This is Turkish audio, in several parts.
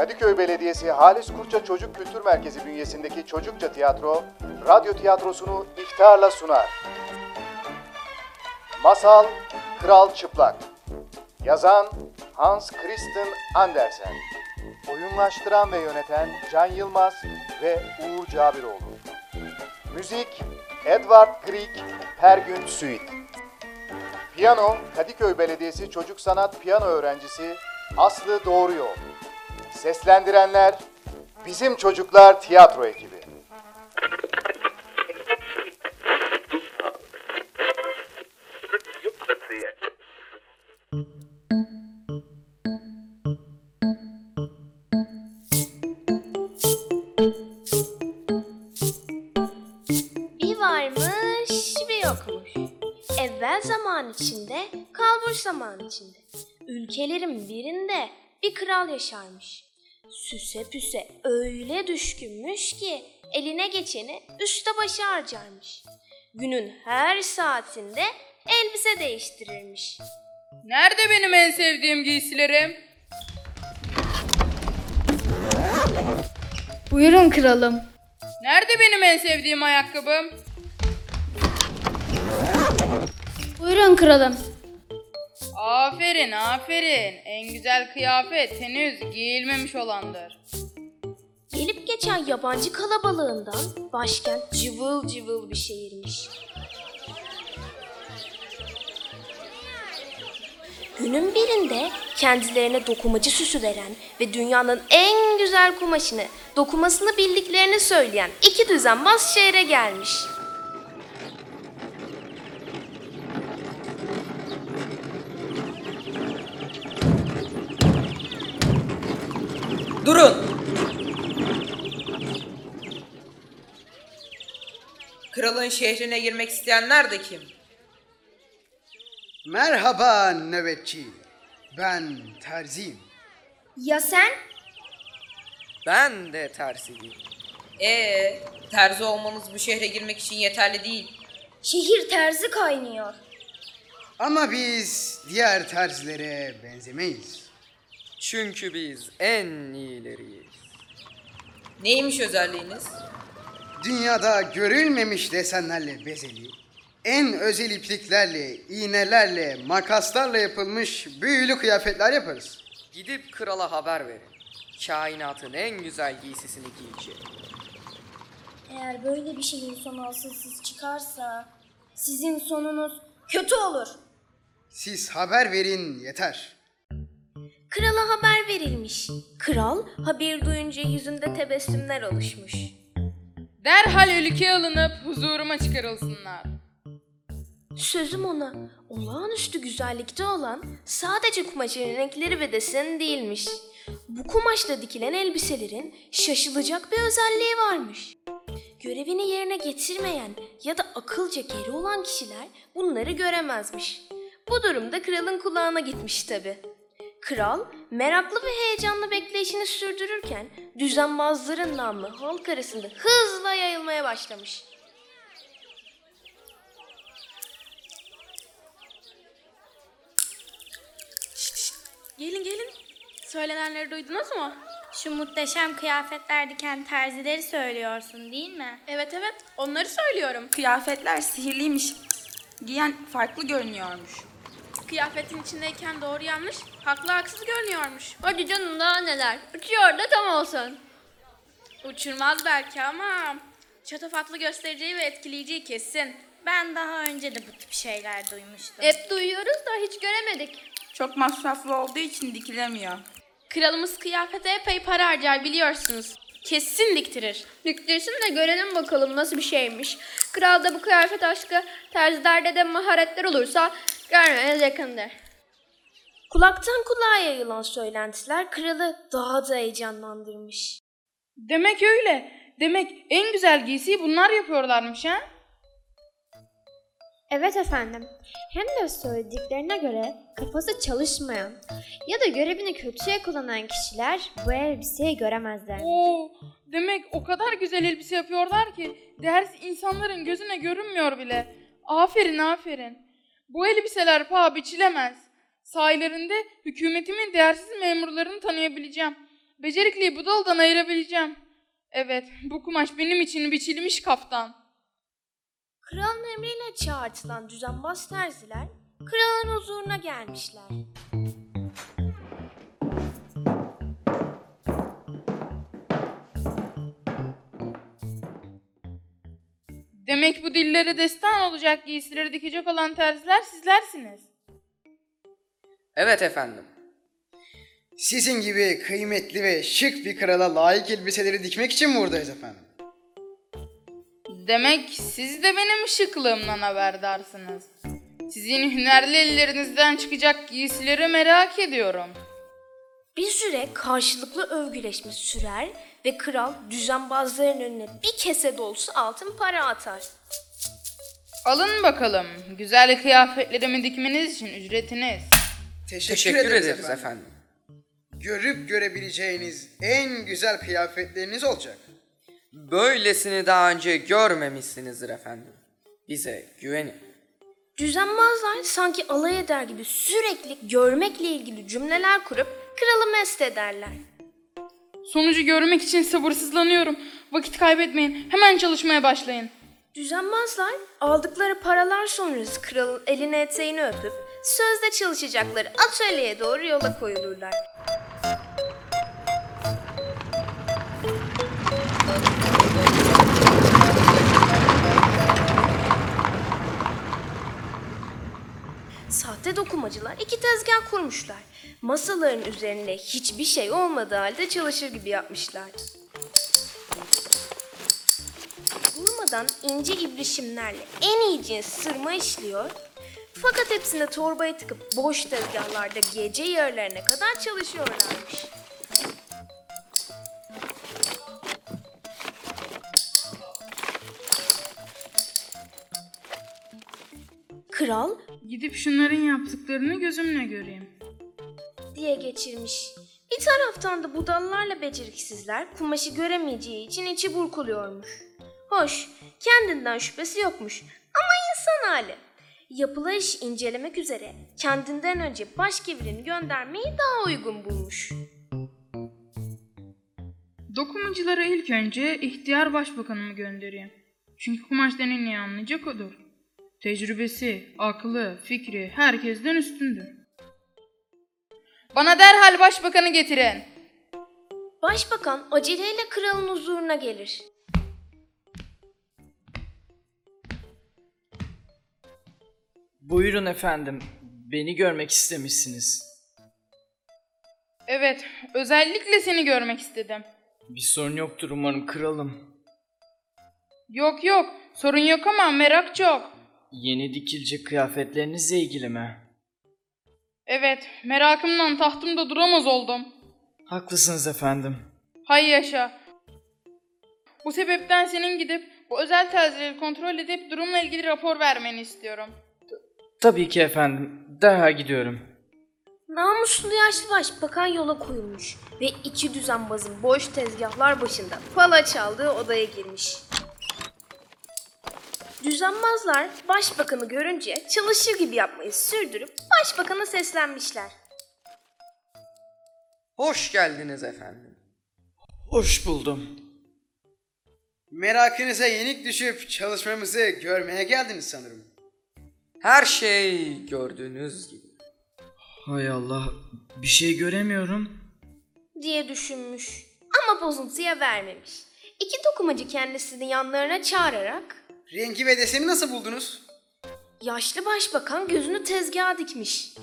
Kadıköy Belediyesi Halis Kurça Çocuk Kültür Merkezi bünyesindeki Çocukça Tiyatro, radyo tiyatrosunu iftiharla sunar. Masal Kral Çıplak. Yazan Hans Christian Andersen. Oyunlaştıran ve yöneten Can Yılmaz ve Uğur Cabiroğlu. Müzik Edward Grieg Pergün Suite Piyano Kadıköy Belediyesi Çocuk Sanat Piyano öğrencisi Aslı Doğru Yol Seslendirenler Bizim Çocuklar Tiyatro Ekibi Bir varmış, bir yokmuş. Evvel zaman içinde, kalbur zaman içinde. Ülkelerin birinde bir kral yaşarmış. Süse püse öyle düşkünmüş ki eline geçeni üstte başı harcarmış. Günün her saatinde elbise değiştirirmiş. Nerede benim en sevdiğim giysilerim? Buyurun kralım. Nerede benim en sevdiğim ayakkabım? Buyurun kralım. Aferin, aferin. En güzel kıyafet henüz giyilmemiş olandır. Gelip geçen yabancı kalabalığından başkent cıvıl cıvıl bir şehirmiş. Günün birinde kendilerine dokumacı süsü veren ve dünyanın en güzel kumaşını, dokumasını bildiklerini söyleyen iki düzenbaz şehre gelmiş. Kralın şehrine girmek isteyenler de kim? Merhaba nöbetçi. Ben terziyim. Ya sen? Ben de tersiyim. Ee, terzi olmanız bu şehre girmek için yeterli değil. Şehir terzi kaynıyor. Ama biz diğer terzilere benzemeyiz. Çünkü biz en iyileriyiz. Neymiş özelliğiniz? Dünyada görülmemiş desenlerle bezeli, en özel ipliklerle, iğnelerle, makaslarla yapılmış büyülü kıyafetler yaparız. Gidip krala haber verin. Kainatın en güzel giysisini giyecek. Eğer böyle bir şeyin sonu asılsız çıkarsa sizin sonunuz kötü olur. Siz haber verin yeter. Krala haber verilmiş. Kral haber duyunca yüzünde tebessümler oluşmuş. Derhal ülkeye alınıp huzuruma çıkarılsınlar. Sözüm ona olağanüstü güzellikte olan sadece kumaşın renkleri ve deseni değilmiş. Bu kumaşla dikilen elbiselerin şaşılacak bir özelliği varmış. Görevini yerine getirmeyen ya da akılca geri olan kişiler bunları göremezmiş. Bu durumda kralın kulağına gitmiş tabi. Kral meraklı ve heyecanlı bekleyişini sürdürürken düzenbazların namı halk arasında hızla yayılmaya başlamış. Gelin gelin. Söylenenleri duydunuz mu? Şu muhteşem kıyafetler diken terzileri söylüyorsun değil mi? Evet evet onları söylüyorum. Kıyafetler sihirliymiş. Giyen farklı görünüyormuş. Kıyafetin içindeyken doğru yanlış, haklı haksız görünüyormuş. Hadi canım daha neler. Uçuyor da tam olsun. Uçurmaz belki ama şatafatlı göstereceği ve etkileyeceği kesin. Ben daha önce de bu tip şeyler duymuştum. Hep duyuyoruz da hiç göremedik. Çok masraflı olduğu için dikilemiyor. Kralımız kıyafete epey para harcar biliyorsunuz. Kesin diktirir. Diktirsin de görelim bakalım nasıl bir şeymiş. Kralda bu kıyafet aşkı terzilerde de maharetler olursa görmeniz yakındır. Kulaktan kulağa yayılan söylentiler kralı daha da heyecanlandırmış. Demek öyle. Demek en güzel giysiyi bunlar yapıyorlarmış ha? Evet efendim. Hem de söylediklerine göre kafası çalışmayan ya da görevini kötüye kullanan kişiler bu elbiseyi göremezler. Oo, demek o kadar güzel elbise yapıyorlar ki ders insanların gözüne görünmüyor bile. Aferin aferin. Bu elbiseler paha biçilemez. Sayelerinde hükümetimin değersiz memurlarını tanıyabileceğim. Becerikliyi bu daldan ayırabileceğim. Evet, bu kumaş benim için biçilmiş kaftan. Kralın emriyle çağırtılan düzenbaz terziler kralın huzuruna gelmişler. Demek bu dillere destan olacak giysileri dikecek olan terziler sizlersiniz. Evet efendim. Sizin gibi kıymetli ve şık bir krala layık elbiseleri dikmek için buradayız efendim. Demek siz de benim şıklığımdan haberdarsınız. Sizin hünerli ellerinizden çıkacak giysileri merak ediyorum. Bir süre karşılıklı övgüleşme sürer ve kral düzenbazların önüne bir kese dolusu altın para atar. Alın bakalım, güzel kıyafetlerimi dikmeniz için ücretiniz. Teşekkür, Teşekkür ederiz efendim. Görüp görebileceğiniz en güzel kıyafetleriniz olacak. Böylesini daha önce görmemişsinizdir efendim. Bize güvenin. Düzenbazlar sanki alay eder gibi sürekli görmekle ilgili cümleler kurup kralı mest ederler. Sonucu görmek için sabırsızlanıyorum. Vakit kaybetmeyin, hemen çalışmaya başlayın. Düzenbazlar aldıkları paralar sonrası kralın elini eteğini öpüp sözde çalışacakları atölyeye doğru yola koyulurlar. Dokumacılar iki tezgah kurmuşlar. Masaların üzerinde hiçbir şey olmadığı halde çalışır gibi yapmışlar. Durmadan ince ibrişimlerle en iyi cins sırma işliyor. Fakat hepsine torbaya tıkıp boş tezgahlarda gece yarılarına kadar çalışıyorlarmış. Kral Gidip şunların yaptıklarını gözümle göreyim. diye geçirmiş. Bir taraftan da budallarla beceriksizler kumaşı göremeyeceği için içi burkuluyormuş. Hoş, kendinden şüphesi yokmuş ama insan hali. Yapılan işi incelemek üzere kendinden önce başkevirini göndermeyi daha uygun bulmuş. Dokumacılara ilk önce ihtiyar başbakanımı göndereyim. Çünkü kumaştan en iyi anlayacak odur. Tecrübesi, aklı, fikri herkesten üstündür. Bana derhal başbakanı getirin. Başbakan aceleyle kralın huzuruna gelir. Buyurun efendim. Beni görmek istemişsiniz. Evet, özellikle seni görmek istedim. Bir sorun yoktur umarım kralım. Yok yok, sorun yok ama merak çok. Yeni dikilecek kıyafetlerinizle ilgili mi? Evet, merakımdan tahtımda duramaz oldum. Haklısınız efendim. Hay yaşa. Bu sebepten senin gidip bu özel terzileri kontrol edip durumla ilgili rapor vermeni istiyorum. Tabii ki efendim. Derhal gidiyorum. Namuslu yaşlı başbakan yola koyulmuş ve iki düzenbazın boş tezgahlar başında pala çaldığı odaya girmiş. Düzenbazlar başbakanı görünce çalışır gibi yapmayı sürdürüp başbakana seslenmişler. Hoş geldiniz efendim. Hoş buldum. Merakınıza yenik düşüp çalışmamızı görmeye geldiniz sanırım. Her şey gördüğünüz gibi. Hay Allah. Bir şey göremiyorum. diye düşünmüş. Ama bozuntuya vermemiş. İki dokumacı kendisini yanlarına çağırarak Rengi ve deseni nasıl buldunuz? yaşlı başbakan gözünü tezgaha dikmiş.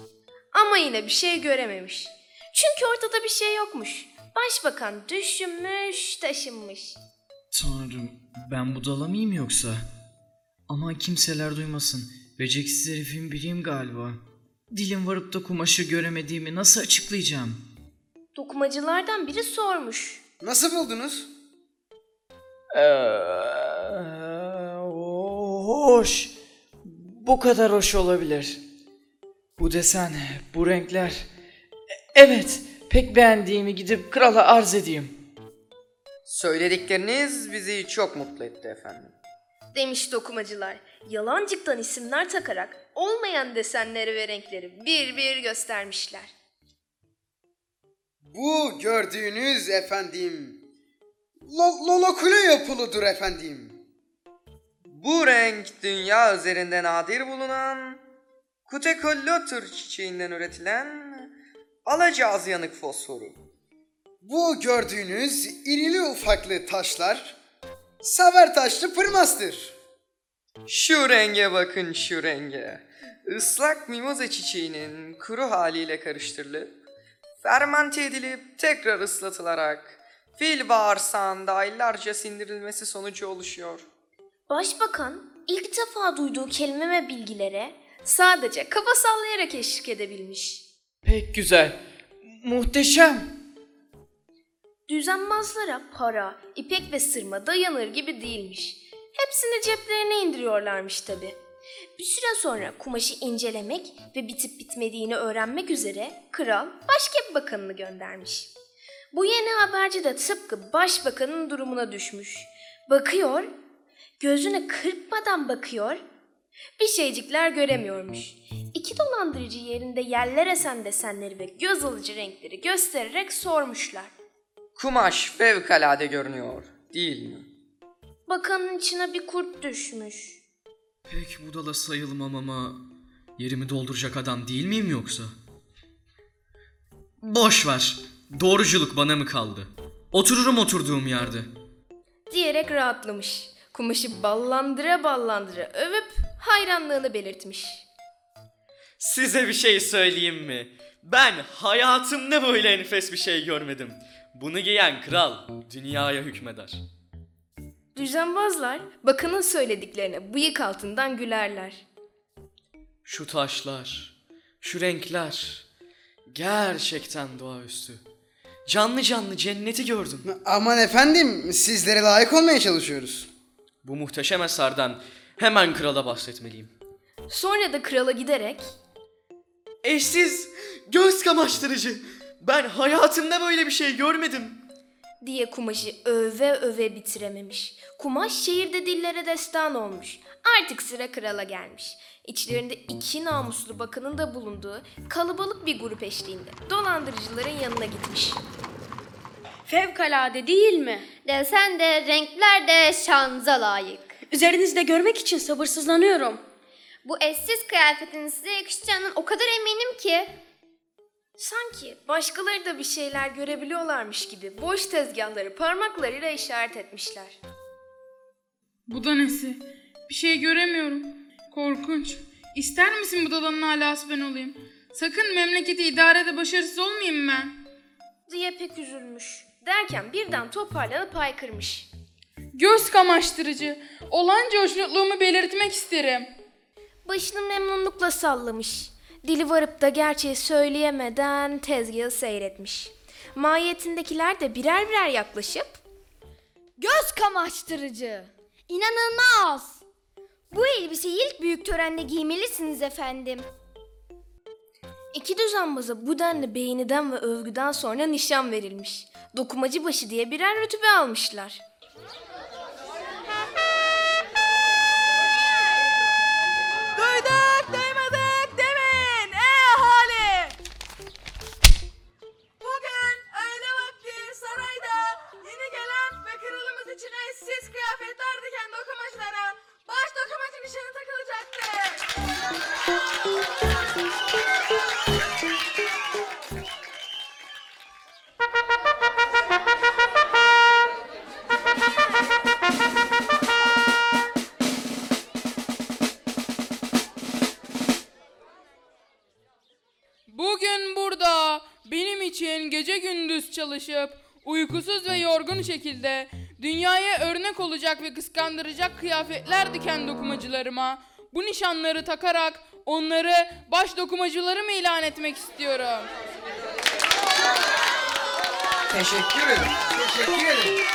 Ama yine bir şey görememiş. Çünkü ortada bir şey yokmuş. Başbakan düşünmüş, taşınmış. Tanrım ben budala mıyım yoksa? Aman kimseler duymasın. Beceriksiz herifin biriyim galiba. Dilim varıp da kumaşı göremediğimi nasıl açıklayacağım? Dokumacılardan biri sormuş. Nasıl buldunuz? Ee, hoş. Bu kadar hoş olabilir. Bu desen, bu renkler. E- Evet, pek beğendiğimi gidip krala arz edeyim. Söyledikleriniz bizi çok mutlu etti efendim. Demiş dokumacılar. Yalancıktan isimler takarak olmayan desenleri ve renkleri bir bir göstermişler. Bu gördüğünüz efendim lo- lolokule yapılıdır efendim. Bu renk dünya üzerinde nadir bulunan Kutekollotür çiçeğinden üretilen alacağız yanık fosforu. Bu gördüğünüz irili ufaklı taşlar saver taşlı pırmastır. Şu renge bakın şu renge. Islak mimoza çiçeğinin kuru haliyle karıştırılıp, fermente edilip tekrar ıslatılarak fil bağırsağında aylarca sindirilmesi sonucu oluşuyor. Başbakan ilk defa duyduğu kelime ve bilgilere sadece kafa sallayarak eşlik edebilmiş. Pek güzel. Muhteşem. Düzenbazlara para, ipek ve sırma dayanır gibi değilmiş. Hepsini ceplerine indiriyorlarmış tabi. Bir süre sonra kumaşı incelemek ve bitip bitmediğini öğrenmek üzere kral başka bir bakanını göndermiş. Bu yeni haberci de tıpkı başbakanın durumuna düşmüş. Bakıyor, gözünü kırpmadan bakıyor, bir şeycikler göremiyormuş. İki dolandırıcı yerinde yerler esen desenleri ve göz alıcı renkleri göstererek sormuşlar. Kumaş fevkalade görünüyor, değil mi? Bakanın içine bir kurt düşmüş. Pek budala sayılmam ama yerimi dolduracak adam değil miyim yoksa? Boş ver. Doğruculuk bana mı kaldı? Otururum oturduğum yerde. Diyerek rahatlamış. Kumaşı ballandıra ballandıra övüp hayranlığını belirtmiş. Size bir şey söyleyeyim mi? Ben hayatımda böyle enfes bir şey görmedim. Bunu giyen kral dünyaya hükmeder. Düzenbazlar bakanın söylediklerine bıyık altından gülerler. Şu taşlar, şu renkler gerçekten doğaüstü. Canlı canlı cenneti gördüm. Aman efendim sizlere layık olmaya çalışıyoruz. Bu muhteşem eserden hemen krala bahsetmeliyim. Sonra da krala giderek Eşsiz, göz kamaştırıcı. Ben hayatımda böyle bir şey görmedim. diye kumaşı öve öve bitirememiş. Kumaş şehirde dillere destan olmuş. Artık sıra krala gelmiş. İçlerinde iki namuslu bakanın da bulunduğu kalabalık bir grup eşliğinde dolandırıcıların yanına gitmiş. Fevkalade değil mi? Desen de renkler de şanza layık. Üzerinizde görmek için sabırsızlanıyorum. Bu eşsiz kıyafetin size yakışacağından o kadar eminim ki. Sanki başkaları da bir şeyler görebiliyorlarmış gibi boş tezgahları parmaklarıyla işaret etmişler. Bu da nesi? Bir şey göremiyorum. Korkunç. İster misin bu dalanın alası ben olayım? Sakın memleketi idarede başarısız olmayayım ben. diye pek üzülmüş. Derken birden toparlanıp haykırmış. Göz kamaştırıcı. Olanca hoşnutluğumu belirtmek isterim. Başını memnunlukla sallamış. Dili varıp da gerçeği söyleyemeden tezgahı seyretmiş. Mahiyetindekiler de birer birer yaklaşıp Göz kamaştırıcı. İnanılmaz. Bu elbiseyi ilk büyük törende giymelisiniz efendim. iki düzenbaza bu denli beğeniden ve övgüden sonra nişan verilmiş. Dokumacı başı diye birer rütbe almışlar. Çalışıp uykusuz ve yorgun şekilde dünyaya örnek olacak ve kıskandıracak kıyafetler diken dokumacılarıma bu nişanları takarak onları baş dokumacılarım ilan etmek istiyorum. Teşekkür ederim. Teşekkür ederim.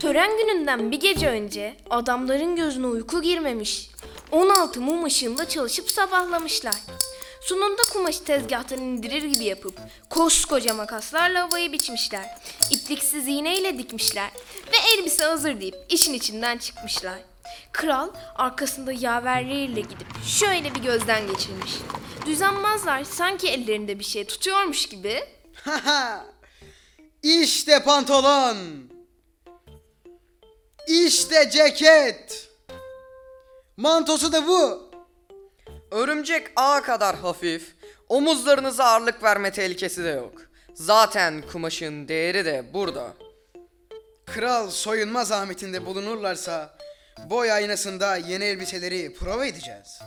Tören gününden bir gece önce adamların gözüne uyku girmemiş. 16 mum ışığında çalışıp sabahlamışlar. Sununda kumaşı tezgahtan indirir gibi yapıp koskoca makaslarla havayı biçmişler. İpliksiz iğneyle dikmişler ve elbise hazır deyip işin içinden çıkmışlar. Kral arkasında yaverleriyle gidip şöyle bir gözden geçirmiş. Düzenbazlar sanki ellerinde bir şey tutuyormuş gibi işte pantolon. İşte ceket. Mantosu da bu. Örümcek ağa kadar hafif, omuzlarınıza ağırlık verme tehlikesi de yok. Zaten kumaşın değeri de burada. Kral soyunma zahmetinde bulunurlarsa boy aynasında yeni elbiseleri prova edeceğiz.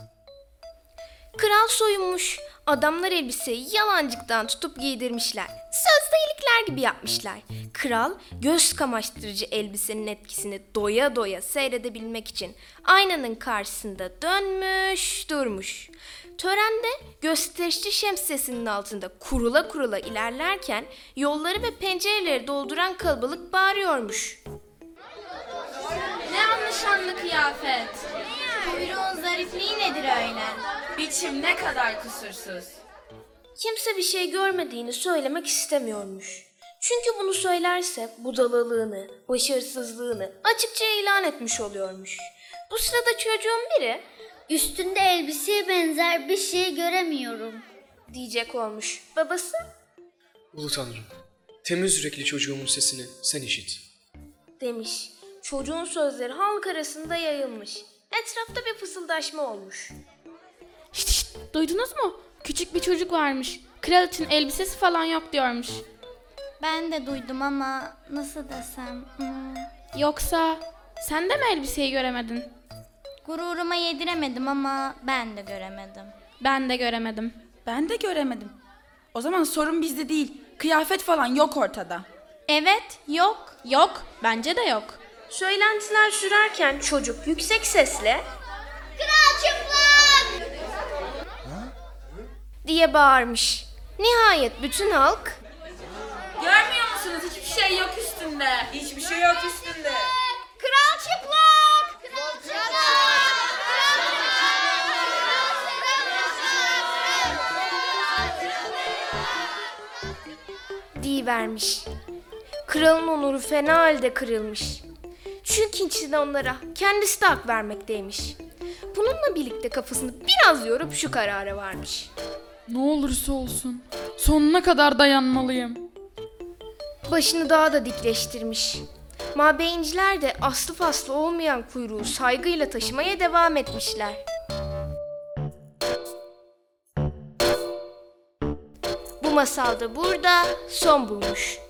Kral soyunmuş. Adamlar elbiseyi yalancıktan tutup giydirmişler. Sözde iyilikler gibi yapmışlar. Kral göz kamaştırıcı elbisenin etkisini doya doya seyredebilmek için aynanın karşısında dönmüş durmuş. Törende gösterişçi şemsiyesinin altında kurula kurula ilerlerken yolları ve pencereleri dolduran kalabalık bağırıyormuş. Ne anlaşanlı kıyafet. Zarifliği nedir öyle? Biçim ne kadar kusursuz. Kimse bir şey görmediğini söylemek istemiyormuş. Çünkü bunu söylerse budalalığını, başarısızlığını açıkça ilan etmiş oluyormuş. Bu sırada çocuğun biri Üstünde elbiseye benzer bir şey göremiyorum. diyecek olmuş. Babası Ulu Tanrım, temiz yürekli çocuğumun sesini sen işit. demiş. Çocuğun sözleri halk arasında yayılmış. Etrafta bir fısıldaşma olmuş. Şşt şşt duydunuz mu? Küçük bir çocuk varmış. Kraliçenin elbisesi falan yok diyormuş. Ben de duydum ama nasıl desem... hmm, Yoksa sen de mi elbiseyi göremedin? gururuma yediremedim ama ben de göremedim. Ben de göremedim. Ben de göremedim. O zaman sorun bizde değil. Kıyafet falan yok ortada. Evet, yok. Yok, bence de yok. Söylentiler sürerken çocuk yüksek sesle Kral çıplak! diye bağırmış. Nihayet bütün halk Görmüyor musunuz? Hiçbir şey yok üstünde. Hiçbir şey yok üstünde. Kral çıplak! Kral çıplak! vermiş. Kralın onuru fena halde kırılmış. Çünkü içinde onlara kendisi de hak vermekteymiş. Bununla birlikte kafasını biraz yorup şu karara varmış. Ne olursa olsun sonuna kadar dayanmalıyım. Başını daha da dikleştirmiş. Mabeyinciler de aslı faslı olmayan kuyruğu saygıyla taşımaya devam etmişler. Bu masal da burada son bulmuş.